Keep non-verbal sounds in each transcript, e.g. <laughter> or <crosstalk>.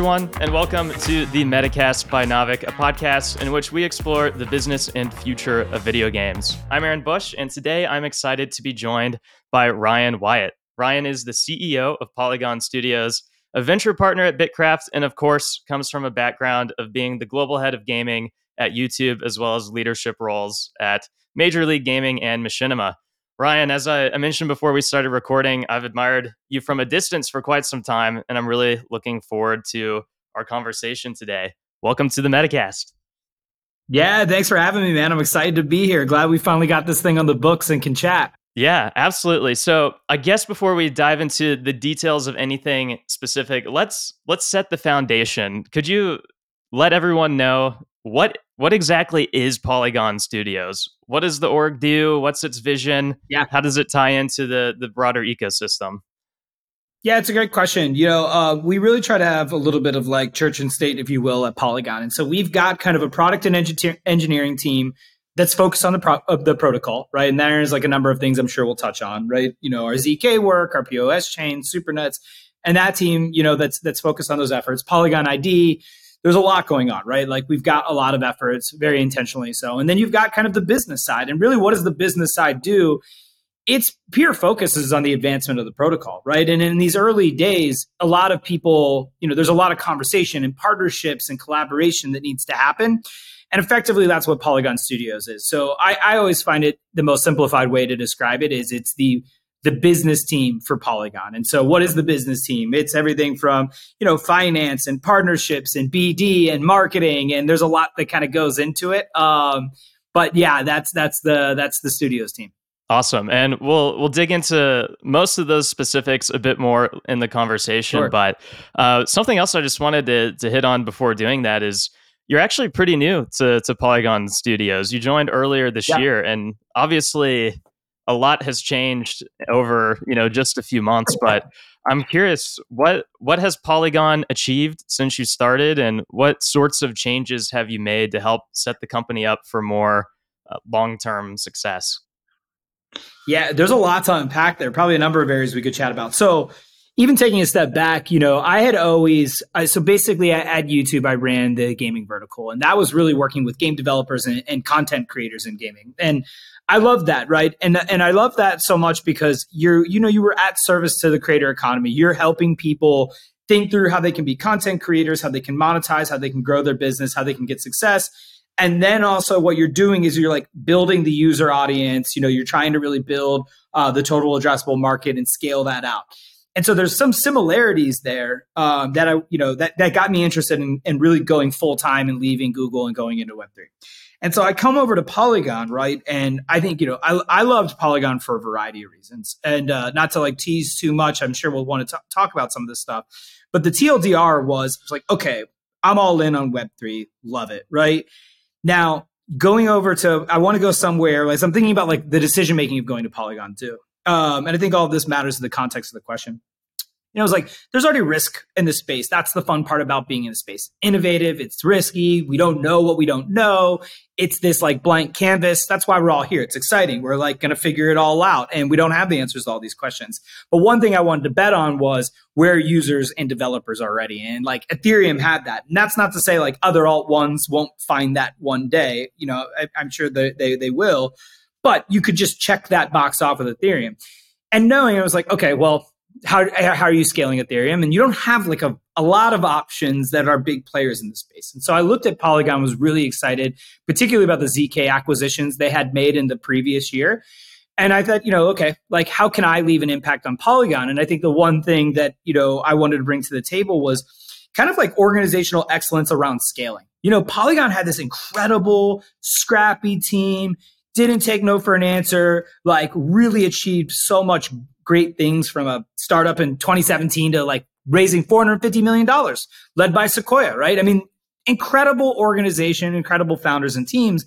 Everyone, and welcome to the Metacast by Naavik, a podcast in which we explore the business and future of video games. I'm Aaron Bush, and today I'm excited to be joined by Ryan Wyatt. Ryan is the CEO of Polygon Studios, a venture partner at BITKRAFT, and of course, comes from a background of being the global head of gaming at YouTube, as well as leadership roles at Major League Gaming and Machinima. Ryan, as I mentioned before we started recording, I've admired you from a distance for quite some time, and I'm really looking forward to our conversation today. Welcome to the Metacast. Yeah, thanks for having me, man. I'm excited to be here. Glad we finally got this thing on the books and can chat. Yeah, absolutely. So, I guess before we dive into the details of anything specific, let's let's set the foundation. Could you let everyone know what what exactly is Polygon Studios? What does the org do? What's its vision? Yeah. How does it tie into the the broader ecosystem? Yeah, it's a great question. You know, uh, we really try to have a little bit of like church and state, if you will, at Polygon. And so we've got kind of a product and engineer- engineering team that's focused on the pro- of the protocol, right? And there's like a number of things I'm sure we'll touch on, right? You know, our zk work, our POS chain, SuperNets, and that team, you know, that's that's focused on those efforts. Polygon ID, there's a lot going on, right? Like we've got a lot of efforts, very intentionally so. And then you've got kind of the business side. And really, what does the business side do? Its pure focus is on the advancement of the protocol, right? And in these early days, a lot of people, you know, there's a lot of conversation and partnerships and collaboration that needs to happen. And effectively, that's what Polygon Studios is. So I, I always find it the most simplified way to describe it is it's the the business team for Polygon. And so what is the business team? It's everything from, you know, finance and partnerships and BD and marketing and there's a lot that kind of goes into it. Um, but yeah, that's that's the that's the studios team. Awesome. And we'll we'll dig into most of those specifics a bit more in the conversation. Sure. But uh, something else I just wanted to to hit on before doing that is you're actually pretty new to, to Polygon Studios. You joined earlier this yeah. year, and obviously a lot has changed over you know just a few months but i'm curious what what has polygon achieved since you started and what sorts of changes have you made to help set the company up for more uh, long-term success yeah there's a lot to unpack there probably a number of areas we could chat about so even taking a step back, you know, I had always so basically at YouTube I ran the gaming vertical, and that was really working with game developers and, and content creators in gaming. And I love that, right? And and I love that so much because you're you know you were at service to the creator economy. You're helping people think through how they can be content creators, how they can monetize, how they can grow their business, how they can get success. And then also what you're doing is you're like building the user audience. You know, you're trying to really build uh, the total addressable market and scale that out. And so there's some similarities there um, that I, you know, that, that got me interested in, in really going full time and leaving Google and going into Web3. And so I come over to Polygon, right? And I think, you know, I, I loved Polygon for a variety of reasons. And uh, not to like tease too much, I'm sure we'll want to t- talk about some of this stuff. But the TLDR was, was like, okay, I'm all in on Web3, love it, right? Now, going over to, I want to go somewhere, like I'm thinking about like the decision making of going to Polygon too. Um, and I think all of this matters in the context of the question you know, it's like there's already risk in the space. That's the fun part about being in the space. Innovative, it's risky. We don't know what we don't know. It's this like blank canvas. That's why we're all here. It's exciting. We're like going to figure it all out and we don't have the answers to all these questions. But one thing I wanted to bet on was where users and developers are already. And like Ethereum had that. And that's not to say like other alt ones won't find that one day. You know, I, I'm sure they, they, they will, but you could just check that box off with Ethereum. And knowing I was like, okay, well, how, how are you scaling Ethereum? And you don't have like a, a lot of options that are big players in the space. And so I looked at Polygon, was really excited, particularly about the ZK acquisitions they had made in the previous year. And I thought, you know, okay, like how can I leave an impact on Polygon? And I think the one thing that, you know, I wanted to bring to the table was kind of like organizational excellence around scaling. You know, Polygon had this incredible, scrappy team, didn't take no for an answer, like really achieved so much great things from a startup in 2017 to like raising $450 million led by Sequoia, right? I mean, incredible organization, incredible founders and teams.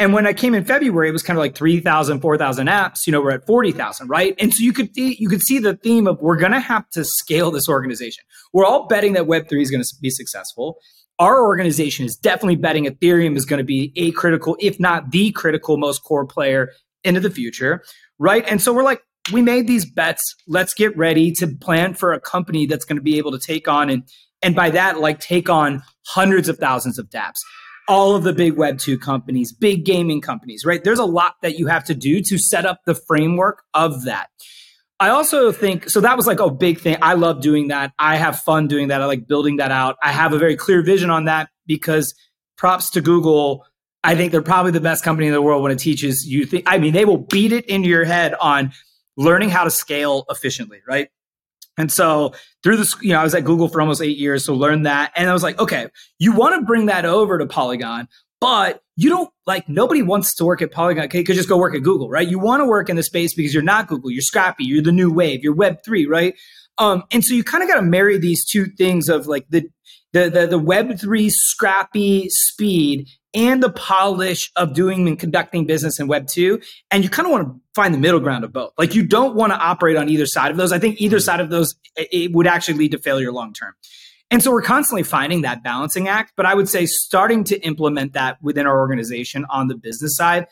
And when I came in February, it was kind of like 3,000, 4,000 apps. You know, we're at 40,000, right? And so you could you could see the theme of we're going to have to scale this organization. We're all betting that Web3 is going to be successful. Our organization is definitely betting Ethereum is going to be a critical, if not the critical most core player into the future, right? And so we're like, we made these bets. Let's get ready to plan for a company that's going to be able to take on and And by that, like take on hundreds of thousands of dApps. All of the big Web2 companies, big gaming companies, right? There's a lot that you have to do to set up the framework of that. I also think so that was like a big thing. I love doing that. I have fun doing that. I like building that out. I have a very clear vision on that because props to Google. I think they're probably the best company in the world when it teaches you think I mean they will beat it into your head on learning how to scale efficiently, right? And so through this, you know, I was at Google for almost eight years, so learned that. And I was like, okay, you want to bring that over to Polygon, but you don't like nobody wants to work at Polygon. Okay, could just go work at Google, right? You want to work in the space because you're not Google, you're scrappy, you're the new wave, you're Web three, right? Um, and so you kind of got to marry these two things of like the the the, the Web three scrappy speed and the polish of doing and conducting business in Web 2. And you kind of want to find the middle ground of both. Like you don't want to operate on either side of those. I think either side of those, it would actually lead to failure long term. And so we're constantly finding that balancing act. But I would say starting to implement that within our organization on the business side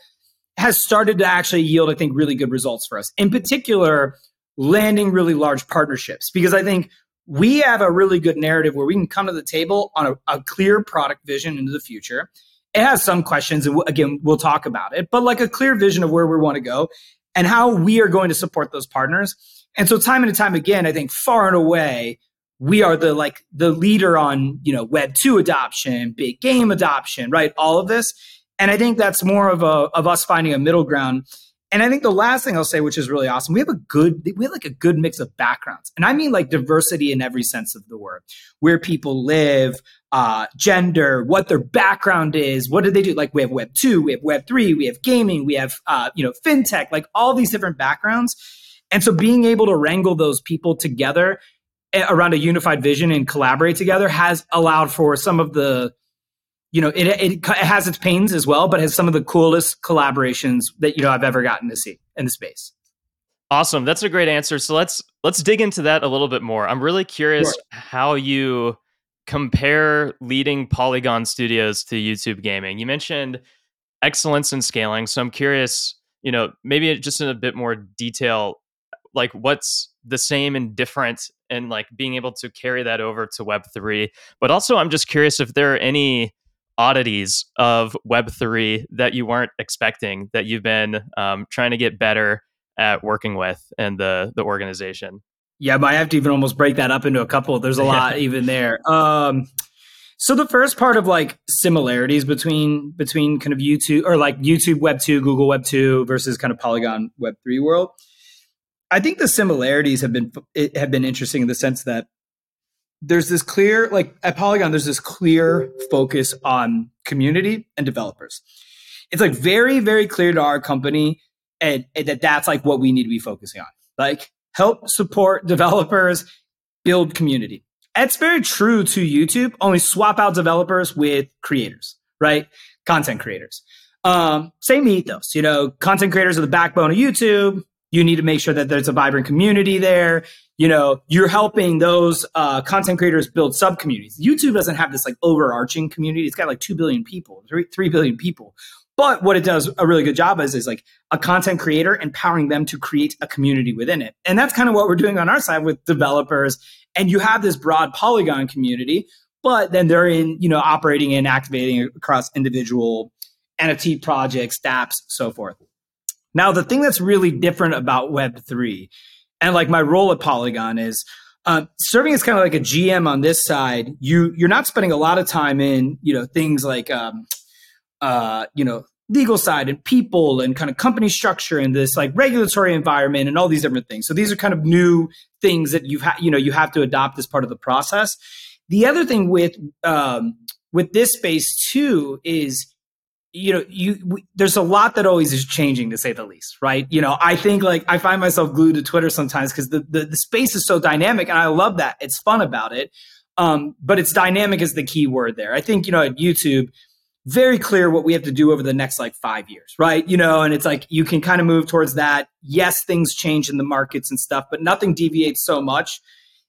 has started to actually yield, I think, really good results for us. In particular, landing really large partnerships, because I think we have a really good narrative where we can come to the table on a, a clear product vision into the future it has some questions, and again, we'll talk about it, but like a clear vision of where we want to go and how we are going to support those partners. And so, time and time again, I think far and away, we are the like the leader on you know Web two adoption, big game adoption, right? All of this, and I think that's more of a of us finding a middle ground. And I think the last thing I'll say, which is really awesome, we have a good, we have like a good mix of backgrounds. And I mean like diversity in every sense of the word, where people live, uh, gender, what their background is, what do they do? Like we have Web two, we have Web three, we have gaming, we have uh, you know fintech, like all these different backgrounds. And so being able to wrangle those people together eh, around a unified vision and collaborate together has allowed for some of the you know it, it, it has its pains as well but has some of the coolest collaborations that you know i've ever gotten to see in the space awesome that's a great answer so let's let's dig into that a little bit more i'm really curious sure. how you compare leading Polygon studios to YouTube gaming. You mentioned excellence in scaling, so I'm curious, you know, maybe just in a bit more detail, like what's the same and different and like being able to carry that over to Web3. But also, I'm just curious if there are any oddities of Web3 that you weren't expecting that you've been um, trying to get better at working with in the the organization. Yeah, but I have to even almost break that up into a couple. There's a lot <laughs> even there. Um, so the first part of like similarities between between kind of YouTube or like YouTube Web two, Google Web two versus kind of Polygon Web three world. I think the similarities have been have been interesting in the sense that there's this clear like at Polygon there's this clear focus on community and developers. It's like very very clear to our company and, and that that's like what we need to be focusing on. Like help support developers build community. It's very true to YouTube, only swap out developers with creators, right? Content creators. Um, same ethos, you know, content creators are the backbone of YouTube. You need to make sure that there's a vibrant community there. You know, you're helping those uh, content creators build sub communities. YouTube doesn't have this like overarching community. It's got like 2 billion people, 3, 3 billion people. But what it does a really good job is is like a content creator empowering them to create a community within it. And that's kind of what we're doing on our side with developers. And you have this broad Polygon community, but then they're in, you know, operating and activating across individual NFT projects, dApps, so forth. Now, the thing that's really different about Web3 and like my role at Polygon is uh, serving as kind of like a GM on this side. You you're not spending a lot of time in you know things like um, uh, you know, legal side and people and kind of company structure and this like regulatory environment and all these different things. So these are kind of new things that you've you know, you have to adopt as part of the process. The other thing with um, with this space too is you know you we, there's a lot that always is changing to say the least right you know i think like i find myself glued to twitter sometimes because the, the, the space is so dynamic and i love that it's fun about it um, but it's dynamic is the key word there i think you know at youtube very clear what we have to do over the next like five years, right? You know, and it's like you can kind of move towards that. Yes, things change in the markets and stuff, but nothing deviates so much.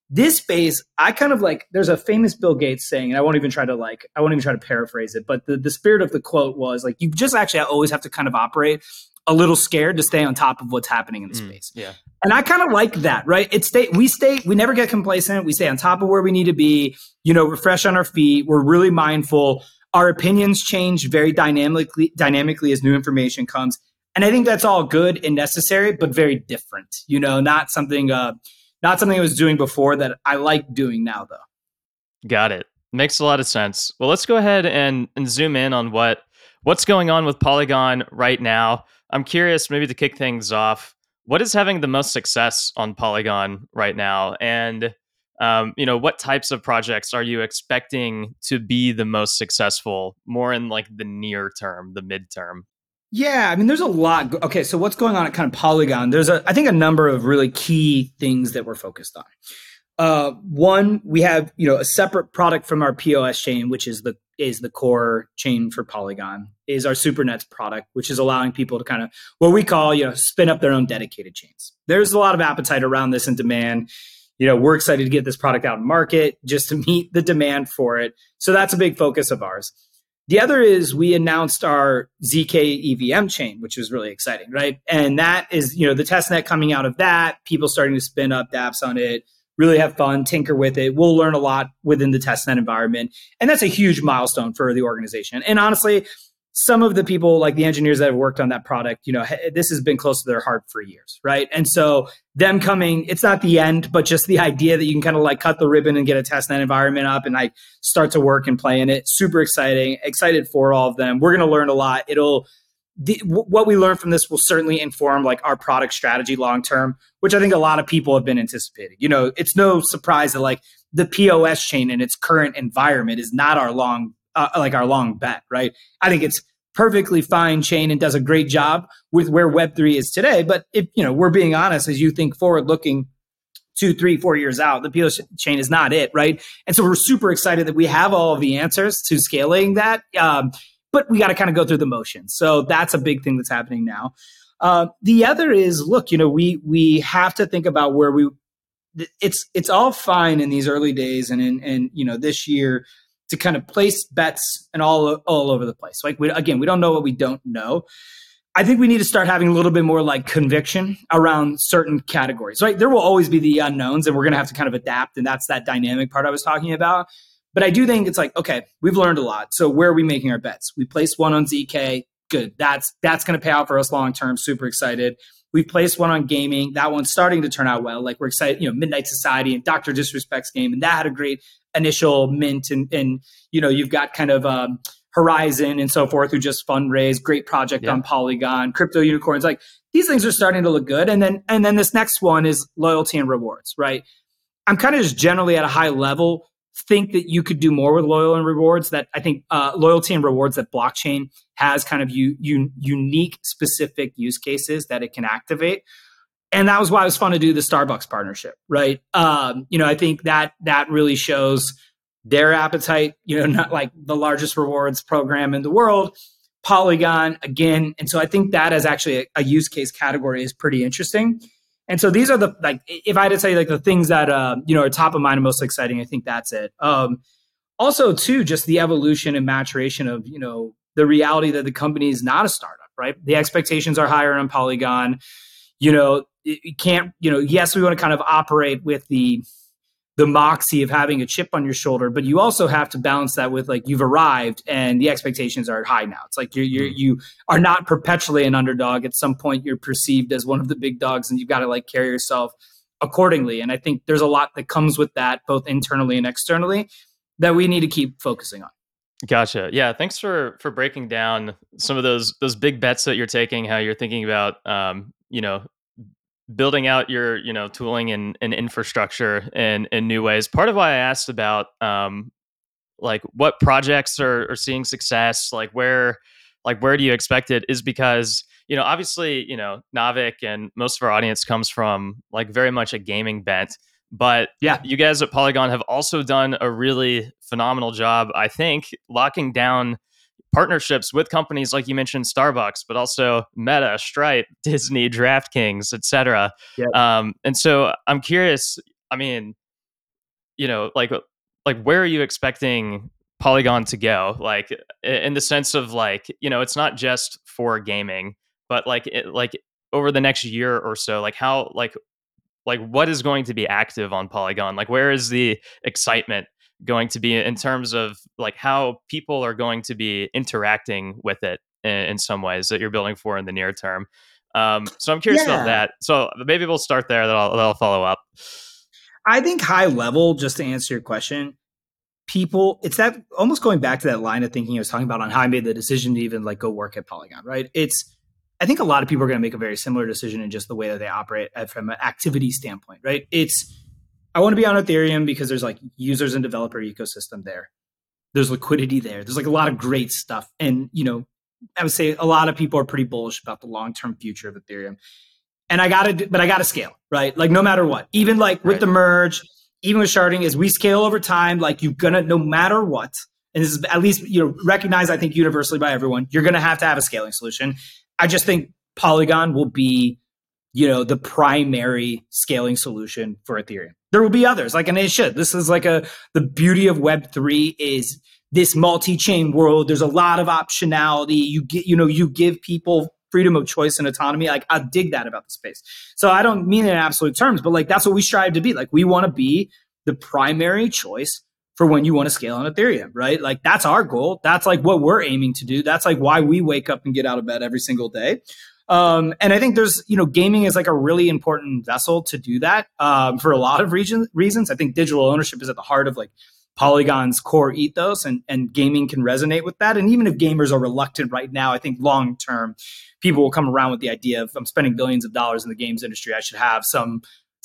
This space, I kind of like, there's a famous Bill Gates saying, and I won't even try to like, I won't even try to paraphrase it, but the, the spirit of the quote was like, you just actually always have to kind of operate a little scared to stay on top of what's happening in the Mm, space. yeah. And I kind of like that, right? It stay we stay we never get complacent. We stay on top of where we need to be, you know, we're fresh on our feet. We're really mindful. Our opinions change very dynamically dynamically as new information comes. And I think that's all good and necessary, but very different. You know, not something uh not something I was doing before that I like doing now though. Got it. Makes a lot of sense. Well, let's go ahead and, and zoom in on what what's going on with Polygon right now. I'm curious, maybe to kick things off, what is having the most success on Polygon right now, and um, you know what types of projects are you expecting to be the most successful, more in like the near term, the midterm? Yeah, I mean, there's a lot. Okay, so what's going on at kind of Polygon? There's a, I think, a number of really key things that we're focused on. Uh, one, we have you know a separate product from our POS chain, which is the is the core chain for Polygon, is our SuperNets product, which is allowing people to kind of what we call you know spin up their own dedicated chains. There's a lot of appetite around this and demand. You know, we're excited to get this product out in market just to meet the demand for it. So that's a big focus of ours. The other is we announced our ZK EVM chain, which was really exciting, right? And that is, you know, the testnet coming out of that, people starting to spin up dApps on it, really have fun, tinker with it. We'll learn a lot within the testnet environment. And that's a huge milestone for the organization. And honestly, some of the people like the engineers that have worked on that product, you know, this has been close to their heart for years, right? And so them coming, it's not the end, but just the idea that you can kind of like cut the ribbon and get a testnet environment up and like start to work and play in it. Super exciting. Excited for all of them. We're going to learn a lot. It'll the, what we learn from this will certainly inform like our product strategy long term, which I think a lot of people have been anticipating. You know, it's no surprise that like the POS chain in its current environment is not our long uh, like our long bet, right? I think it's perfectly fine chain and does a great job with where Web3 is today. But if you know we're being honest, as you think forward looking two, three, four years out, the POS chain is not it, right? And so we're super excited that we have all of the answers to scaling that. Um, but we got to kind of go through the motions. So that's a big thing that's happening now. Uh, the other is, look, you know, we we have to think about where we. It's it's all fine in these early days and in and you know this year to kind of place bets and all all over the place. Like we again, we don't know what we don't know. I think we need to start having a little bit more like conviction around certain categories. Right, there will always be the unknowns, and we're going to have to kind of adapt, and that's that dynamic part I was talking about. But I do think it's like, okay, we've learned a lot. So where are we making our bets? We placed one on ZK. Good. That's that's going to pay out for us long term. Super excited. We've placed one on gaming. That one's starting to turn out well. Like we're excited, you know, Midnight Society and Doctor Disrespect's game, and that had a great initial mint. And and you know, you've got kind of um, Horizon and so forth who just fundraised. Great project Yeah. on Polygon, crypto unicorns. Like these things are starting to look good. And then and then this next one is loyalty and rewards. Right. I'm kind of just generally at a high level think that you could do more with loyal and rewards that i think uh, loyalty and rewards that blockchain has kind of unique specific use cases that it can activate and that was why it was fun to do the starbucks partnership right um, you know i think that that really shows their appetite you know <laughs> not like the largest rewards program in the world polygon again and so i think that as actually a, a use case category is pretty interesting and so these are the like if I had to say like the things that uh, you know are top of mind and most exciting, I think that's it. Um, also, too, just the evolution and maturation of you know the reality that the company is not a startup, right? The expectations are higher on Polygon. You know, you can't. You know, yes, we want to kind of operate with the the moxie of having a chip on your shoulder, but you also have to balance that with like you've arrived and the expectations are high now. It's like you're, you're you are not perpetually an underdog. At some point, you're perceived as one of the big dogs, and you've got to like carry yourself accordingly. And I think there's a lot that comes with that, both internally and externally, that we need to keep focusing on. Gotcha. Yeah, thanks for for breaking down some of those those big bets that you're taking. How you're thinking about, um, you know, building out your you know tooling and, and infrastructure in in new ways. Part of why I asked about um, like what projects are, are seeing success, like where like where do you expect it, is because you know obviously you know Naavik and most of our audience comes from like very much a gaming bent. But Yeah. you guys at Polygon have also done a really phenomenal job, I think, locking down partnerships with companies like you mentioned Starbucks, but also Meta, Stripe, <laughs> Disney, DraftKings, etc. Yep. Um, and so I'm curious. I mean, you know, like like where are you expecting Polygon to go? Like in the sense of like you know, it's not just for gaming. but like it, like over the next year or so, like how like like what is going to be active on Polygon? Like where is the excitement going to be in terms of like how people are going to be interacting with it in, in some ways that you're building for in the near term? Um, so I'm curious yeah. about that. So maybe we'll start there. Then I'll, I'll follow up. I think high level, just to answer your question, people, it's that almost going back to that line of thinking I was talking about on how I made the decision to even like go work at Polygon, right? It's, I think a lot of people are going to make a very similar decision in just the way that they operate uh, from an activity standpoint, right? It's, I want to be on Ethereum because there's like users and developer ecosystem there. There's liquidity there. There's like a lot of great stuff. And, you know, I would say a lot of people are pretty bullish about the long term future of Ethereum and I got to, but I got to scale, right? Like no matter what, even like with right. the merge, even with sharding, as we scale over time, like you're gonna, no matter what, and this is at least you know recognized, I think universally by everyone, you're gonna have to have a scaling solution. I just think Polygon will be, you know, the primary scaling solution for Ethereum. There will be others, like and it should. This is like a the beauty of Web three is this multi-chain world. There's a lot of optionality. You get, you know, you give people freedom of choice and autonomy. Like I dig that about the space. So I don't mean it in absolute terms, but like that's what we strive to be. Like we want to be the primary choice for when you want to scale on Ethereum, right? Like that's our goal. That's like what we're aiming to do. That's like why we wake up and get out of bed every single day. Um, and I think there's, you know, gaming is like a really important vessel to do that um, for a lot of region, reasons. I think digital ownership is at the heart of like Polygon's core ethos, and, and gaming can resonate with that. And even if gamers are reluctant right now, I think long term, people will come around with the idea of I'm spending billions of dollars in the games industry. I should have some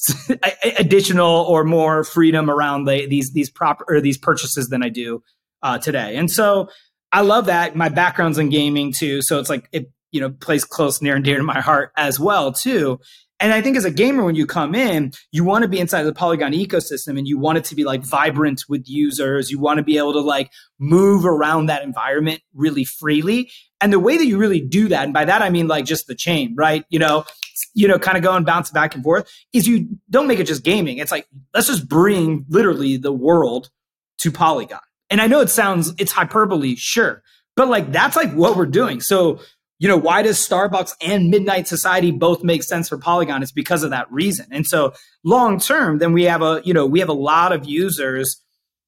<laughs> additional or more freedom around the, these these proper or these purchases than I do uh, today. And so I love that. My background's in gaming too, so it's like it you know plays close near and dear to my heart as well too. And I think as a gamer, when you come in, you want to be inside the Polygon ecosystem and you want it to be like vibrant with users. You want to be able to like move around that environment really freely. And the way that you really do that, and by that I mean like just the chain, right? You know, you know, kind of going bounce back and forth, is you don't make it just gaming. It's like, let's just bring literally the world to Polygon. And I know it sounds, it's hyperbole, sure. But like that's like what we're doing. So you know, why does Starbucks and Midnight Society both make sense for Polygon? It's because of that reason. And so long term, then we have a, you know, we have a lot of users.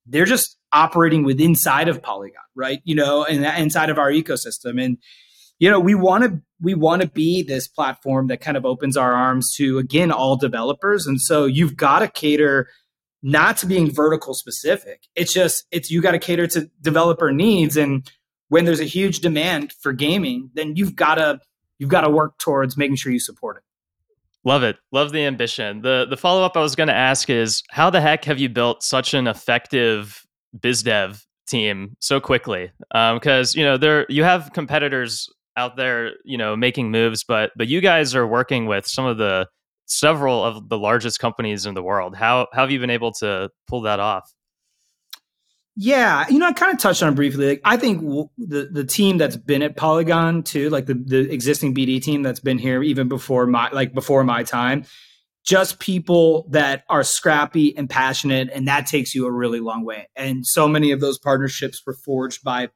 They're just operating with inside of Polygon, right? You know, and inside of our ecosystem. And, you know, we want to we want to be this platform that kind of opens our arms to again all developers. And so you've got to cater not to being vertical specific. It's just it's you got to cater to developer needs and when there's a huge demand for gaming, then you've got to you've got to work towards making sure you support it. Love it. Love the ambition. The the follow up I was going to ask is how the heck have you built such an effective biz dev team so quickly? Because um, you know there you have competitors out there, you know, making moves, but but you guys are working with some of the several of the largest companies in the world. How how have you been able to pull that off? Yeah, you know, I kind of touched on briefly. Like, I think w- the the team that's been at Polygon too, like the the existing BD team that's been here even before my like before my time, just people that are scrappy and passionate, and that takes you a really long way. And so many of those partnerships were forged by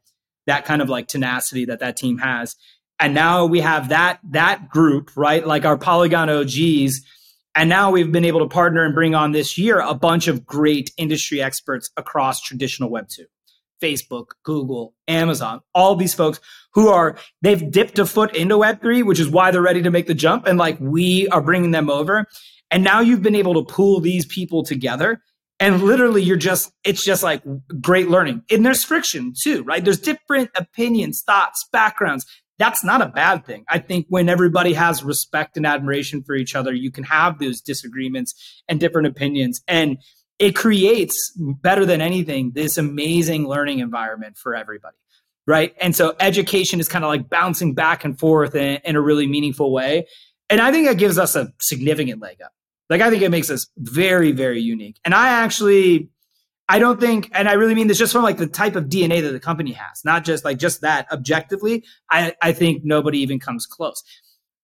that kind of like tenacity that that team has. And now we have that that group, right? Like our Polygon OGs and now we've been able to partner and bring on this year a bunch of great industry experts across traditional Web 2. Facebook, Google, Amazon, all these folks who are, they've dipped a foot into Web3, which is why they're ready to make the jump. And like we are bringing them over. And now you've been able to pull these people together. And literally, you're just, it's just like great learning. And there's friction too, right? There's different opinions, thoughts, backgrounds that's not a bad thing. I think when everybody has respect and admiration for each other, you can have those disagreements and different opinions. And it creates better than anything this amazing learning environment for everybody. Right. And so education is kind of like bouncing back and forth in, in a really meaningful way. And I think that gives us a significant leg up. Like, I think it makes us very, very unique. And I actually, I don't think, and I really mean this just from like the type of DNA that the company has, not just like just that objectively. I, I think nobody even comes close.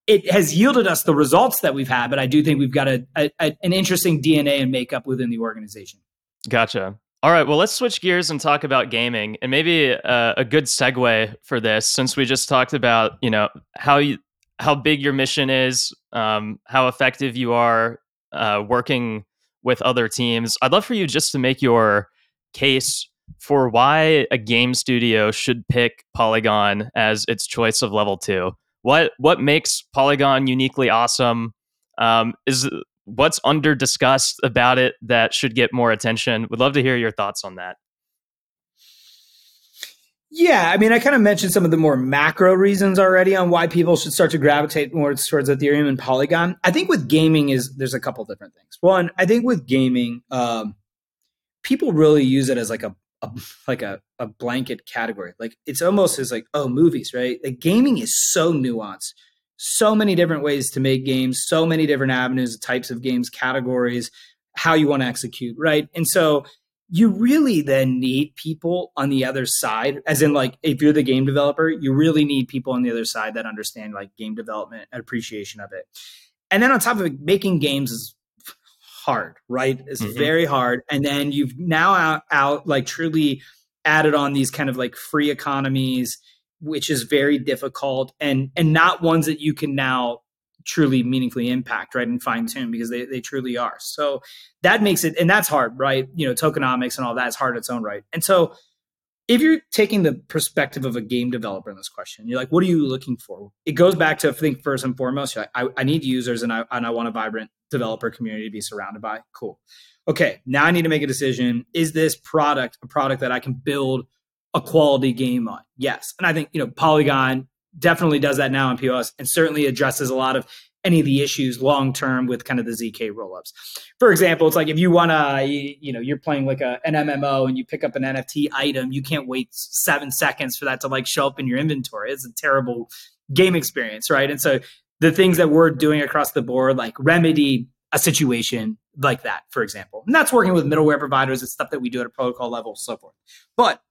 It has yielded us the results that we've had, but I do think we've got a, a, a an interesting DNA and makeup within the organization. Gotcha. All right, well, let's switch gears and talk about gaming, and maybe uh, a good segue for this, since we just talked about you know how you how big your mission is, um, how effective you are uh, working with other teams. I'd love for you just to make your case for why a game studio should pick Polygon as its choice of level two. What what makes Polygon uniquely awesome? Um, is what's under discussed about it that should get more attention? We'd love to hear your thoughts on that. Yeah, I mean, I kind of mentioned some of the more macro reasons already on why people should start to gravitate more towards Ethereum and Polygon. I think with gaming is there's a couple different things. One, I think with gaming, um, people really use it as like a, a like a, a blanket category. Like it's almost as like oh movies, right? Like gaming is so nuanced, so many different ways to make games, so many different avenues, types of games, categories, how you want to execute, right? And so you really then need people on the other side as in like if you're the game developer you really need people on the other side that understand like game development and appreciation of it. And then on top of it making games is hard right? It's mm-hmm. very hard. And then you've now out, out like truly added on these kind of like free economies which is very difficult. And and not ones that you can now truly meaningfully impact, right, and fine tune because they, they truly are. So that makes it, and that's hard, right? You know, tokenomics and all that is hard in its own right. And so if you're taking the perspective of a game developer in this question, you're like, what are you looking for? It goes back to I think first and foremost, like, I, I need users and I and I want a vibrant developer community to be surrounded by. Cool. Okay, now I need to make a decision. Is this product a product that I can build a quality game on? Yes. And I think, you know, Polygon definitely does that now in POS and certainly addresses a lot of any of the issues long term with kind of the zk rollups. For example it's like if you want to you know you're playing like a, an mmo and you pick up an nft item you can't wait seven seconds for that to like show up in your inventory. It's a terrible game experience right? And so the things that we're doing across the board like remedy a situation like that for example. And that's working with middleware providers it's stuff that we do at a protocol level so forth. But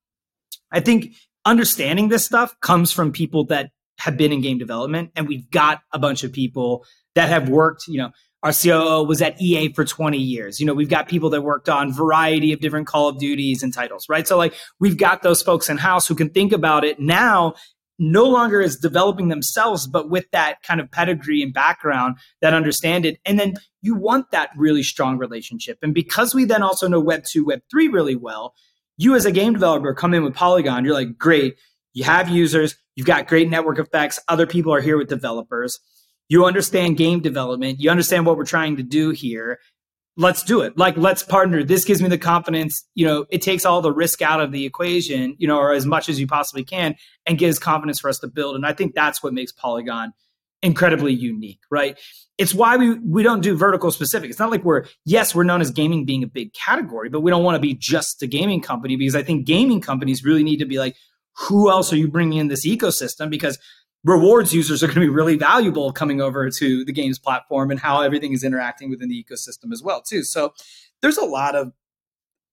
i think understanding this stuff comes from people that have been in game development. And we've got a bunch of people that have worked, you know, our COO was at EA for 20 years. You know, we've got people that worked on variety of different Call of Duties and titles, right? So like we've got those folks in house who can think about it now no longer as developing themselves, but with that kind of pedigree and background that understand it. And then you want that really strong relationship. And because we then also know Web 2, Web 3 really well, you as a game developer come in with Polygon, you're like, great, you have users, you've got great network effects, other people are here with developers. You understand game development, you understand what we're trying to do here. Let's do it. Like, let's partner. This gives me the confidence. You know, it takes all the risk out of the equation, you know, or as much as you possibly can, and gives confidence for us to build. And I think that's what makes Polygon incredibly unique, right? It's why we we don't do vertical specific. It's not like we're yes, we're known as gaming being a big category, but we don't want to be just a gaming company because I think gaming companies really need to be like, who else are you bringing in this ecosystem? Because rewards users are going to be really valuable coming over to the games platform and how everything is interacting within the ecosystem as well too. So there's a lot of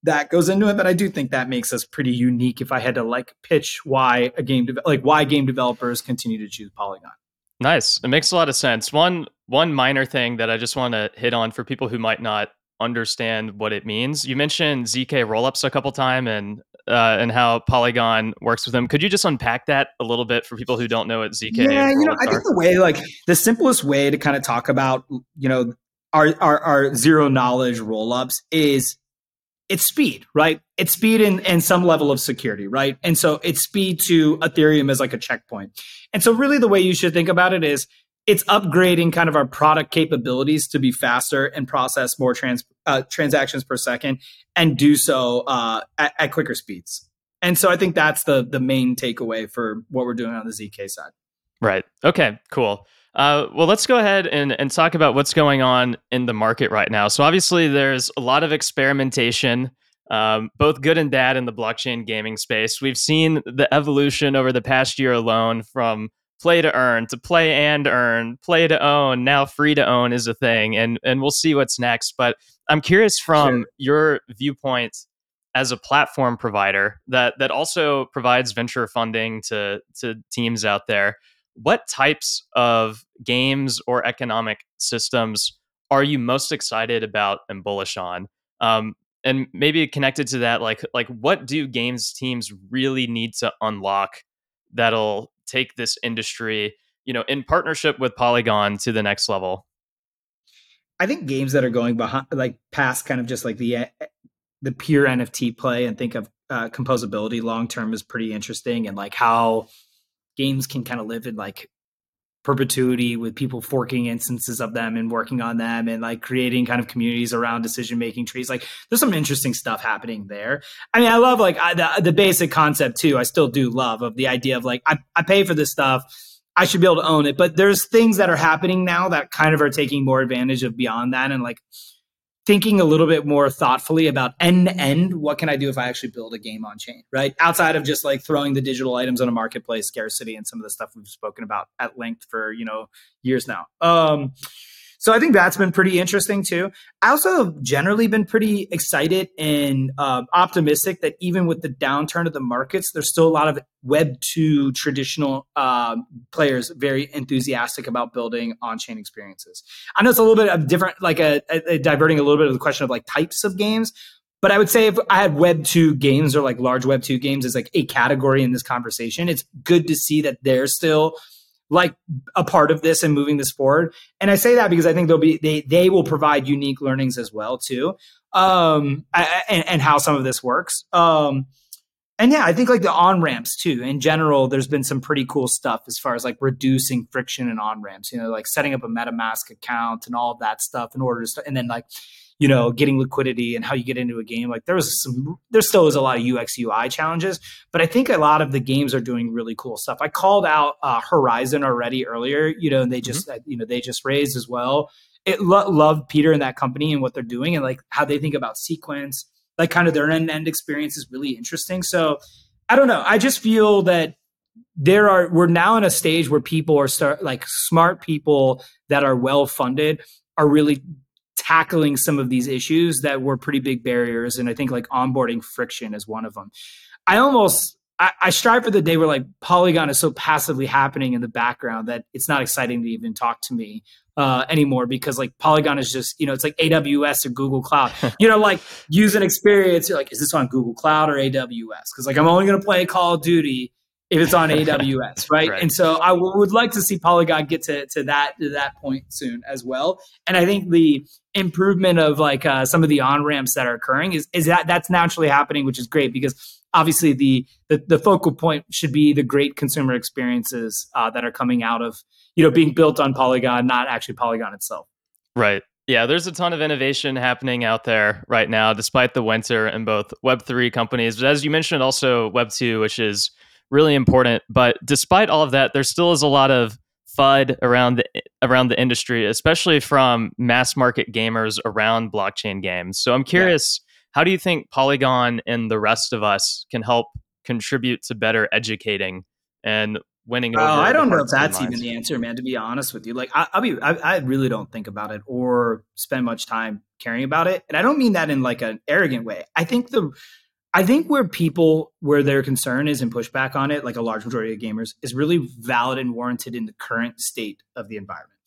that goes into it, but I do think that makes us pretty unique. If I had to like pitch why a game de- like why game developers continue to choose Polygon. Nice. It makes a lot of sense. One one minor thing that I just want to hit on for people who might not understand what it means. You mentioned zk rollups a couple time and uh, and how Polygon works with them. Could you just unpack that a little bit for people who don't know what zk? Yeah, you know, I think the way like the simplest way to kind of talk about you know our our, our zero knowledge rollups is it's speed, right? It's speed and, and some level of security, right? And so it's speed to Ethereum as like a checkpoint. And so really the way you should think about it is it's upgrading kind of our product capabilities to be faster and process more trans, uh, transactions per second and do so uh, at, at quicker speeds. And so I think that's the the main takeaway for what we're doing on the ZK side. Right. Okay. Cool. Uh, well, let's go ahead and, and talk about what's going on in the market right now. So, obviously, there's a lot of experimentation, um, both good and bad, in the blockchain gaming space. We've seen the evolution over the past year alone from play to earn to play and earn, play to own. Now, free to own is a thing, and and we'll see what's next. But I'm curious from sure. your viewpoint as a platform provider that that also provides venture funding to to teams out there what types of games or economic systems are you most excited about and bullish on? Um, and maybe connected to that, like like what do games teams really need to unlock that'll take this industry, you know, in partnership with Polygon to the next level? I think games that are going behind, like past kind of just like the the pure NFT play and think of uh, composability long term is pretty interesting, and like how games can kind of live in like perpetuity with people forking instances of them and working on them and like creating kind of communities around decision making trees like there's some interesting stuff happening there i mean i love like I, the, the basic concept too i still do love of the idea of like I, I pay for this stuff I should be able to own it. But there's things that are happening now that kind of are taking more advantage of beyond that and like thinking a little bit more thoughtfully about end to end. What can I do if I actually build a game on chain, right? Outside of just like throwing the digital items on a marketplace, scarcity, and some of the stuff we've spoken about at length for, you know, years now. Um, so I think that's been pretty interesting too. I also have generally been pretty excited and uh, optimistic that even with the downturn of the markets, there's still a lot of Web two traditional uh, players very enthusiastic about building on-chain experiences. I know it's a little bit of different, like a, a, a diverting a little bit of the question of like types of games. But I would say if I had Web two games or like large Web two games as like a category in this conversation, it's good to see that they're still like a part of this and moving this forward. And I say that because I think they'll be they they will provide unique learnings as well too, um, and, and how some of this works. Um, and yeah, I think like the on ramps too. In general, there's been some pretty cool stuff as far as like reducing friction and on ramps. You know, like setting up a MetaMask account and all of that stuff in order to, start, and then like you know, getting liquidity and how you get into a game. Like there was some, there still is a lot of UX UI challenges, but I think a lot of the games are doing really cool stuff. I called out uh, Horizon already earlier, you know, and they just, mm-hmm. you know, they just raised as well. It lo- loved Peter and that company and what they're doing and like how they think about sequence, like kind of their end end experience is really interesting. So I don't know. I just feel that there are we're now in a stage where people are start like smart people that are well funded are really tackling some of these issues that were pretty big barriers. And I think like onboarding friction is one of them. I almost I, I, strive for the day where like Polygon is so passively happening in the background that it's not exciting to even talk to me uh, anymore because like Polygon is just you know it's like AWS or Google Cloud. <laughs> you know, like use an experience. You're like, is this on Google Cloud or AWS? Because like I'm only going to play Call of Duty if it's on <laughs> AWS, right? right? And so I w- would like to see Polygon get to, to that to that point soon as well. And I think the improvement of like uh, some of the on ramps that are occurring is is that that's naturally happening, which is great because obviously the the, the focal point should be the great consumer experiences uh, that are coming out of you know being built on Polygon, not actually Polygon itself. Right. Yeah, there's a ton of innovation happening out there right now, despite the winter in both Web3 companies. But as you mentioned, also Web2, which is really important. But despite all of that, there still is a lot of FUD around the around the industry, especially from mass market gamers around blockchain games. So I'm curious, yeah. how do you think Polygon and the rest of us can help contribute to better educating and winning oh, I don't know if that's even the answer, man. To be honest with you, like I, will be, I, I, really don't think about it or spend much time caring about it, and I don't mean that in like an arrogant way. I think the I think where people where their concern is and pushback on it, like a large majority of gamers, is really valid and warranted in the current state of the environment.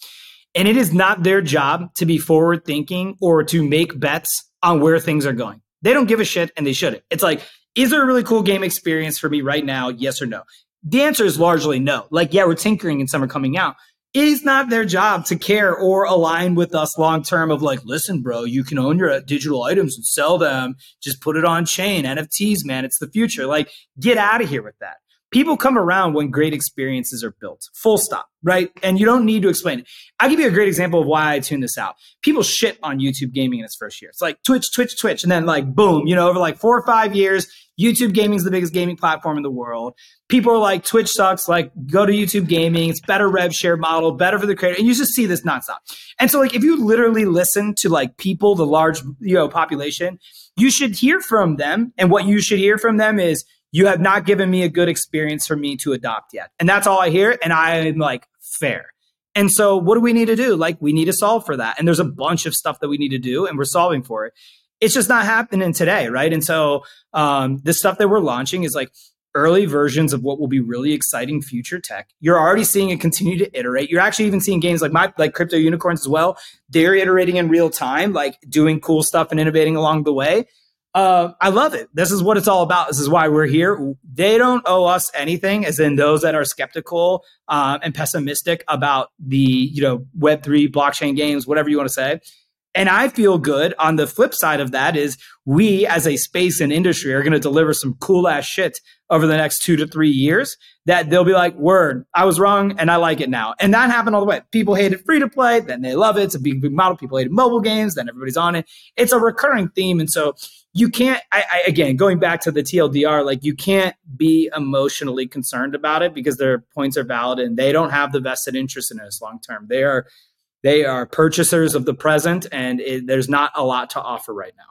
And it is not their job to be forward thinking or to make bets on where things are going. They don't give a shit and they shouldn't. It's like, is there a really cool game experience for me right now? Yes or no? The answer is largely no. Like, yeah, we're tinkering and some are coming out it is not their job to care or align with us long term of like, listen, bro, you can own your uh, digital items and sell them. Just put it on chain. NFTs, man, it's the future. Like, get out of here with that. People come around when great experiences are built. Full stop, right? And you don't need to explain it. I'll give you a great example of why I tuned this out. People shit on YouTube gaming in its first year. It's like Twitch, Twitch, Twitch. And then like boom, you know, over like four or five years, YouTube gaming is the biggest gaming platform in the world. People are like, Twitch sucks. Like, go to YouTube gaming. It's better rev share model, better for the creator. And you just see this nonstop. And so, like, if you literally listen to like people, the large you know population, you should hear from them. And what you should hear from them is, you have not given me a good experience for me to adopt yet. And that's all I hear. And I am like, fair. And so, what do we need to do? Like, we need to solve for that. And there's a bunch of stuff that we need to do, and we're solving for it it's just not happening today, right? And so um, the stuff that we're launching is like early versions of what will be really exciting future tech. You're already seeing it continue to iterate. You're actually even seeing games like my like crypto unicorns as well. They're iterating in real time, like doing cool stuff and innovating along the way. uh, I love it. This is what it's all about. This is why we're here. They don't owe us anything, as in those that are skeptical um, and pessimistic about the you know Web three blockchain games, whatever you want to say. And I feel good on the flip side of that is we as a space and industry are going to deliver some cool ass shit over the next two to three years that they'll be like, word, I was wrong and I like it now. And that happened all the way. People hated free to play, then they love it. It's a big, big model. People hated mobile games, then everybody's on it. It's a recurring theme. And so you can't, I, I, again, going back to the TLDR, like you can't be emotionally concerned about it because their points are valid and they don't have the vested interest in us long term. They are they are purchasers of the present, and it, there's not a lot to offer right now.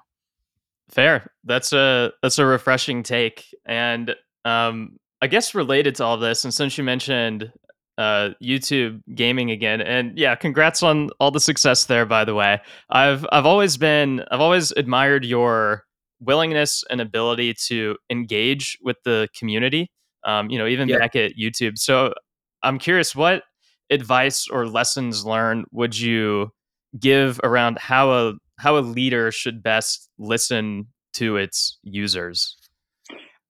Fair. That's a that's a refreshing take, and um, I guess related to all this, and since you mentioned uh, YouTube gaming again, and yeah, congrats on all the success there. By the way, I've I've always been I've always admired your willingness and ability to engage with the community. Um, you know, even yeah. back at YouTube. So I'm curious, what advice or lessons learned would you give around how a how a leader should best listen to its users?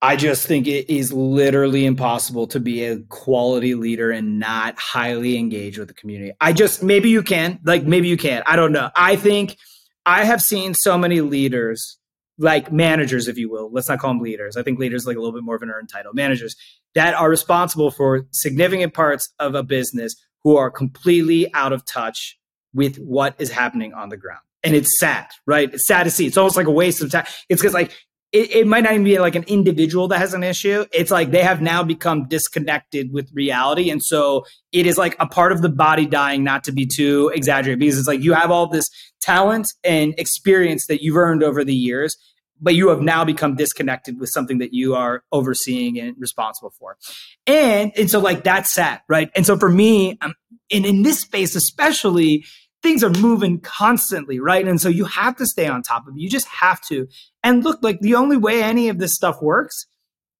I just think it is literally impossible to be a quality leader and not highly engage with the community. I just maybe you can, like maybe you can. I don't know. I think I have seen so many leaders, like managers, if you will. Let's not call them leaders. I think leaders like a little bit more of an earned title. Managers that are responsible for significant parts of a business who are completely out of touch with what is happening on the ground. And it's sad, right? It's sad to see. It's almost like a waste of time. It's because like it, it, might not even be like an individual that has an issue. It's like they have now become disconnected with reality. And so it is like a part of the body dying, not to be too exaggerated, because it's like you have all this talent and experience that you've earned over the years but you have now become disconnected with something that you are overseeing and responsible for. And and so like that's sad, right? And so for me, um, and in this space especially, things are moving constantly, right? And so you have to stay on top of it. You just have to. And look, like the only way any of this stuff works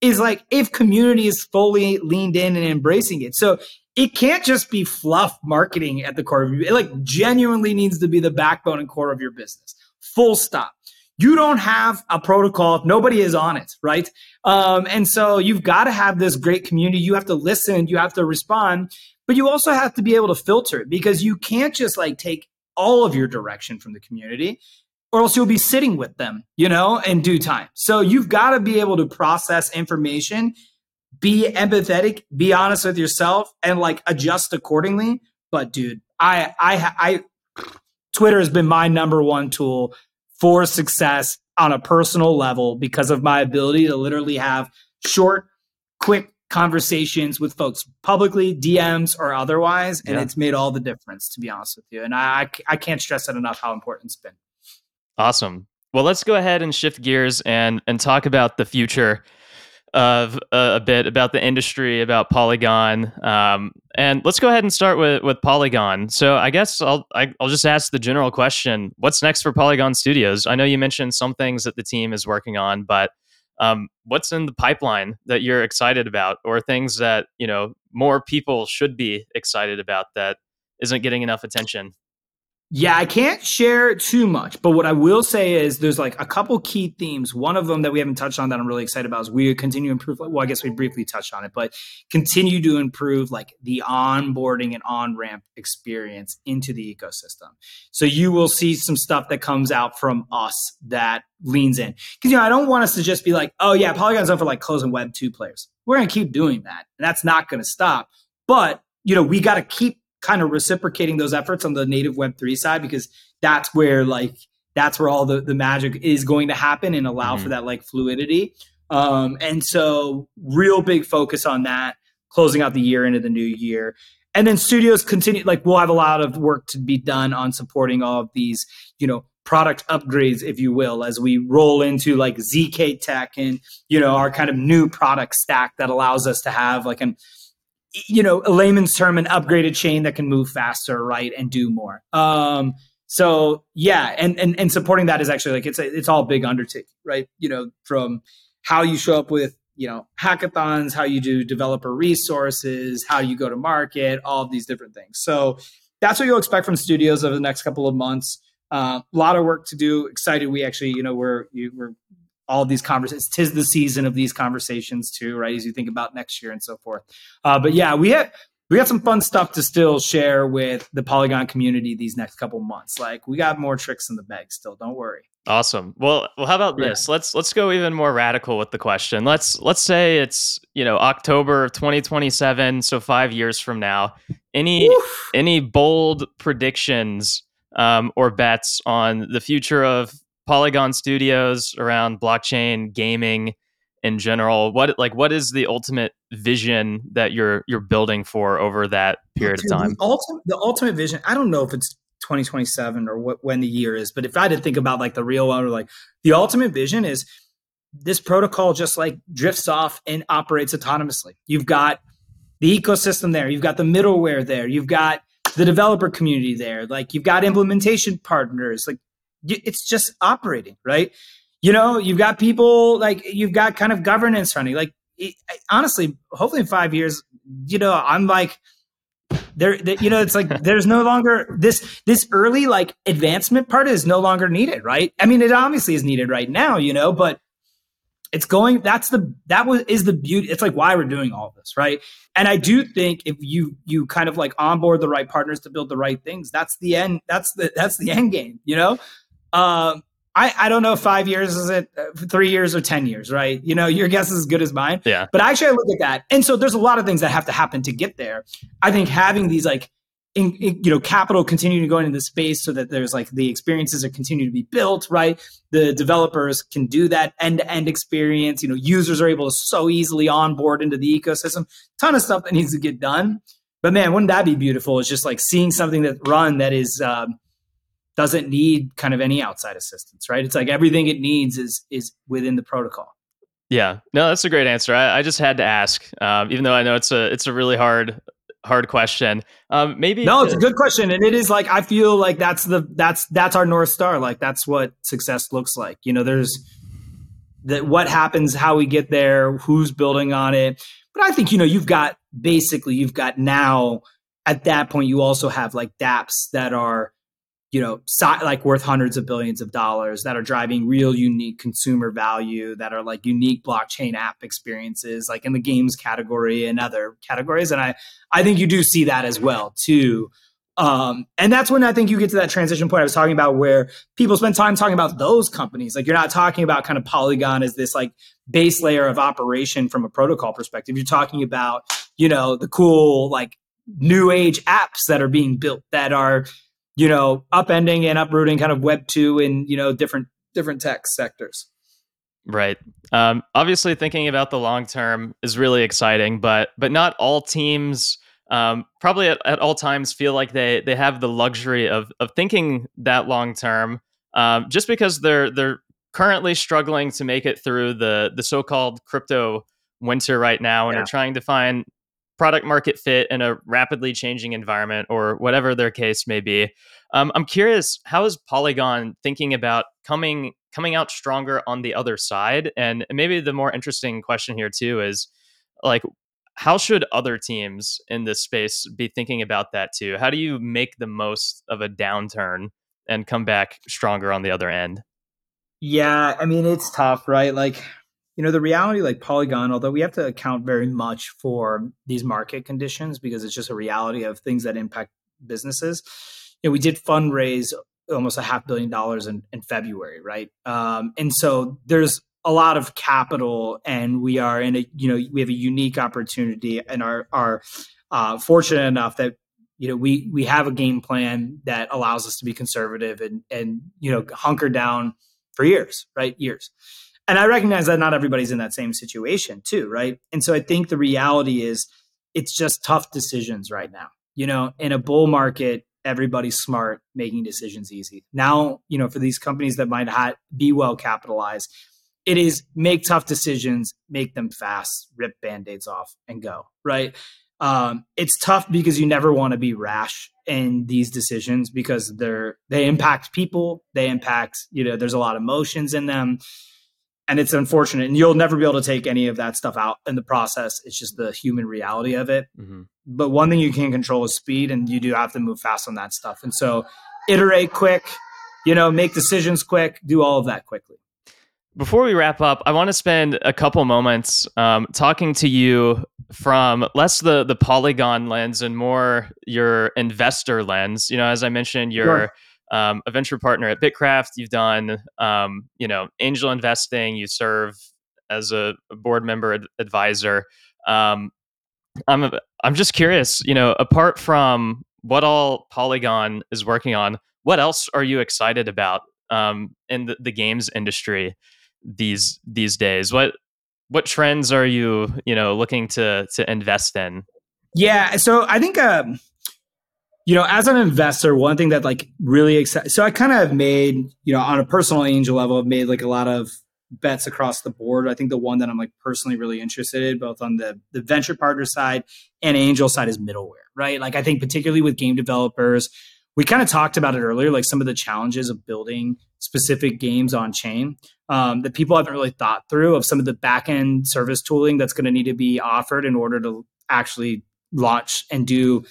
is like if community is fully leaned in and embracing it. So it can't just be fluff marketing at the core of you. It like genuinely needs to be the backbone and core of your business. Full stop you don't have a protocol if nobody is on it, right? Um, and so you've got to have this great community. You have to listen, you have to respond, but you also have to be able to filter it because you can't just like take all of your direction from the community or else you'll be sitting with them, you know, in due time. So you've got to be able to process information, be empathetic, be honest with yourself, and like adjust accordingly. But dude, I, I, I, Twitter has been my number one tool for success on a personal level because of my ability to literally have short, quick conversations with folks publicly, DMs or otherwise. And yeah. it's made all the difference, to be honest with you. And I, I can't stress that enough how important it's been. Awesome. Well, let's go ahead and shift gears and and talk about the future of uh, a bit about the industry, about Polygon, um, and let's go ahead and start with with Polygon. So I guess I'll I, will i will just ask the general question: What's next for Polygon Studios? I know you mentioned some things that the team is working on, but um, what's in the pipeline that you're excited about, or things that you know more people should be excited about that isn't getting enough attention? Yeah, I can't share too much, but what I will say is there's like a couple key themes. One of them that we haven't touched on that I'm really excited about is we continue to improve. Well, I guess we briefly touched on it, but continue to improve like the onboarding and on ramp experience into the ecosystem. So you will see some stuff that comes out from us that leans in. Because, you know, I don't want us to just be like, oh, yeah, Polygon's up for like closing Web 2 players. We're going to keep doing that. And that's not going to stop. But, you know, we got to keep kind of reciprocating those efforts on the native web3 side because that's where like that's where all the, the magic is going to happen and allow mm-hmm. for that like fluidity um, and so real big focus on that closing out the year into the new year and then studios continue like we'll have a lot of work to be done on supporting all of these you know product upgrades if you will as we roll into like zk tech and you know our kind of new product stack that allows us to have like an you know, a layman's term, an upgraded chain that can move faster, right, and do more. Um, so yeah, and and and supporting that is actually like it's a, it's all big undertaking, right? You know, from how you show up with you know hackathons, how you do developer resources, how you go to market, all of these different things. So that's what you'll expect from studios over the next couple of months. Uh, a lot of work to do. Excited, we actually, you know, we're we're all these conversations. Tis the season of these conversations too, right? As you think about next year and so forth. Uh, but yeah, we have we got some fun stuff to still share with the Polygon community these next couple months. Like we got more tricks in the bag still. Don't worry. Awesome. Well, well, how about this? Yeah. Let's let's go even more radical with the question. Let's let's say it's you know October of 2027, so five years from now. Any Oof. any bold predictions um, or bets on the future of Polygon Studios around blockchain gaming in general? What like what is the ultimate vision that you're you're building for over that period Dude, of time? The ultimate, the ultimate vision. I don't know if it's 2027 or what when the year is, but if I had to think about like the real one or like the ultimate vision is this protocol just like drifts off and operates autonomously. You've got the ecosystem there, you've got the middleware there, you've got the developer community there, like you've got implementation partners, like it's just operating, right? You know, you've got people like you've got kind of governance running. Like it, honestly, hopefully in five years, you know, I'm like there, you know, it's like <laughs> there's no longer this this early like advancement part is no longer needed, right? I mean, it obviously is needed right now, you know, but it's going that's the that was is the beauty it's like why we're doing all this right and i do think if you you kind of like onboard the right partners to build the right things that's the end that's the that's the end game you know um, I, I don't know five years is it uh, three years or ten years right? You know your guess is as good as mine. Yeah. But actually i look at that. And so there's a lot of things that have to happen to get there. I think having these like in, in, you know capital continuing to go into the space so that there's like the experiences are continue to be built right? The developers can do that end-to-end experience. You know users are able to so easily onboard into the ecosystem. Ton of stuff that needs to get done. But man wouldn't that be beautiful? It's just like seeing something that run that is um, doesn't need kind of any outside assistance, right? It's like everything it needs is is within the protocol. Yeah, no, that's a great answer. I, I just had to ask, um, even though I know it's a it's a really hard hard question. Um, maybe no, it's a good question, and it is like I feel like that's the that's that's our north star. Like that's what success looks like. You know, there's that what happens, how we get there, who's building on it. But I think you know you've got basically you've got now at that point you also have like DApps that are you know, like worth hundreds of billions of dollars that are driving real unique consumer value that are like unique blockchain app experiences, like in the games category and other categories. And I, I think you do see that as well too. Um, and that's when I think you get to that transition point I was talking about where people spend time talking about those companies. Like you're not talking about kind of Polygon as this like base layer of operation from a protocol perspective. You're talking about, you know, the cool like new age apps that are being built that are you know, upending and uprooting kind of Web two in you know different different tech sectors. Right. Um, obviously, thinking about the long term is really exciting, but but not all teams um, probably at, at, all times feel like they they have the luxury of of thinking that long term, um, just because they're they're currently struggling to make it through the the so called crypto winter right now, and yeah. are trying to find product market fit in a rapidly changing environment or whatever their case may be. Um, I'm curious, how is Polygon thinking about coming coming out stronger on the other side? And maybe the more interesting question here too is like how should other teams in this space be thinking about that too? How do you make the most of a downturn and come back stronger on the other end? Yeah, I mean it's tough, right? Like you know the reality like polygon although we have to account very much for these market conditions because it's just a reality of things that impact businesses you know we did fundraise almost a half billion dollars in, in february right? Um, and so there's a lot of capital and we are in a you know we have a unique opportunity and are are uh, fortunate enough that you know we we have a game plan that allows us to be conservative and and you know hunker down for years right? Years and I recognize that not everybody's in that same situation too, right? And so I think the reality is it's just tough decisions right now. You know, in a bull market, everybody's smart, making decisions easy. Now, you know, for these companies that might ha- be well capitalized, it is make tough decisions, make them fast, rip band-aids off and go, right? Um, it's tough because you never want to be rash in these decisions because they're they impact people, they impact, you know, there's a lot of emotions in them and it's unfortunate and you'll never be able to take any of that stuff out in the process it's just the human reality of it mm-hmm. but one thing you can control is speed and you do have to move fast on that stuff and so iterate quick you know make decisions quick do all of that quickly Before we wrap up, I want to spend a couple moments um, talking to you from less the the Polygon lens and more your investor lens. You know, as I mentioned, you're sure. Um, a venture partner at BITKRAFT. You've done um, you know angel investing. You serve as a board member ad- advisor. Um, I'm I'm just curious. You know, apart from what all Polygon is working on, what else are you excited about um, in the, the games industry? these these days? What what trends are you you know looking to to invest in? Yeah, so I think um, you know as an investor, one thing that like really excited. So I kind of have made you know on a personal angel level, I've made like a lot of bets across the board. I think the one that I'm like personally really interested in, both on the the venture partner side and angel side, is middleware. Right, like I think particularly with game developers, we kind of talked about it earlier, like some of the challenges of building specific games on chain um, that people haven't really thought through of some of the back end service tooling that's going to need to be offered in order to actually launch and do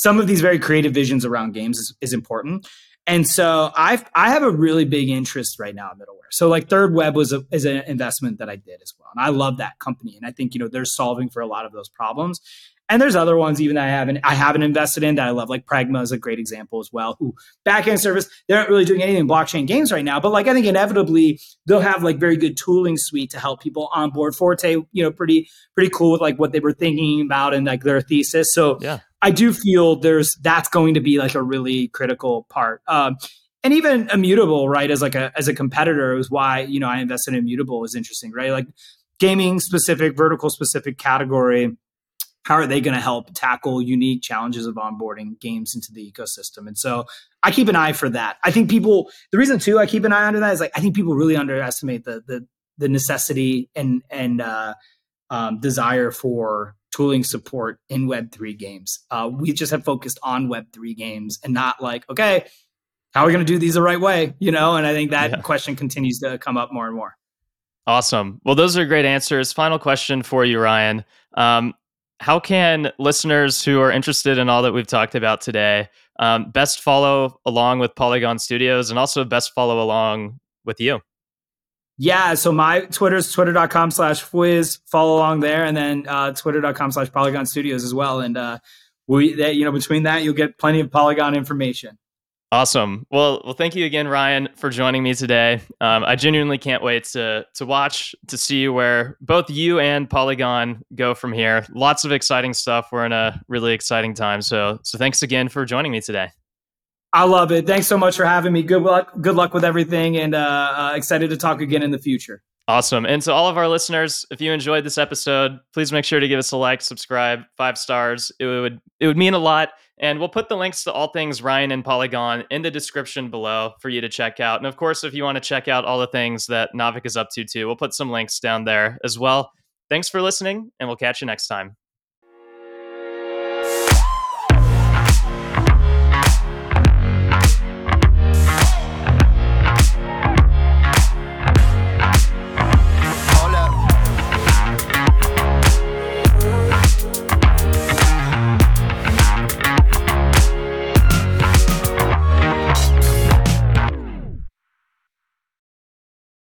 some of these very creative visions around games is, is important. And so I've I have a really big interest right now in middleware. So like thirdweb was a, is an investment that I did as well, and I love that company. And I think you know they're solving for a lot of those problems. And there's other ones even that I haven't I haven't invested in that I love. Like Pragma is a great example as well. Who backend service they're not really doing anything in blockchain games right now, but like I think inevitably they'll have like very good tooling suite to help people onboard. Forte, you know, pretty pretty cool with like what they were thinking about and like their thesis. So yeah. I do feel there's that's going to be like a really critical part. Um, and even immutable, right? As like a as a competitor is why you know I invested in immutable is interesting, right? Like gaming specific, vertical specific category how are they going to help tackle unique challenges of onboarding games into the ecosystem? And so I keep an eye for that. I think people, the reason too, I keep an eye under that is like, I think people really underestimate the, the, the necessity and, and, uh, um, desire for tooling support in Web3 games. Uh, we just have focused on Web3 games and not like, okay, how are we going to do these the right way? You know, and I think that yeah. question continues to come up more and more. Awesome. Well, those are great answers. Final question for you, Ryan. Um, how can listeners who are interested in all that we've talked about today um, best follow along with Polygon Studios and also best follow along with you? Yeah, so my Twitter is twitter.com slash fwiz. Follow along there, and then uh, twitter.com slash Polygon Studios as well. And uh, we, that, you know, between that, you'll get plenty of Polygon information. Awesome. Well, well, thank you again, Ryan, for joining me today. Um, I genuinely can't wait to to watch to see where both you and Polygon go from here. Lots of exciting stuff. We're in a really exciting time. So, so thanks again for joining me today. I love it. Thanks so much for having me. Good luck. Good luck with everything, and uh, uh, excited to talk again in the future. Awesome. And to all of our listeners, if you enjoyed this episode, please make sure to give us a like, subscribe, five stars. It would it would mean a lot. And we'll put the links to all things Ryan and Polygon in the description below for you to check out. And of course, if you want to check out all the things that Naavik is up to too, we'll put some links down there as well. Thanks for listening, and we'll catch you next time.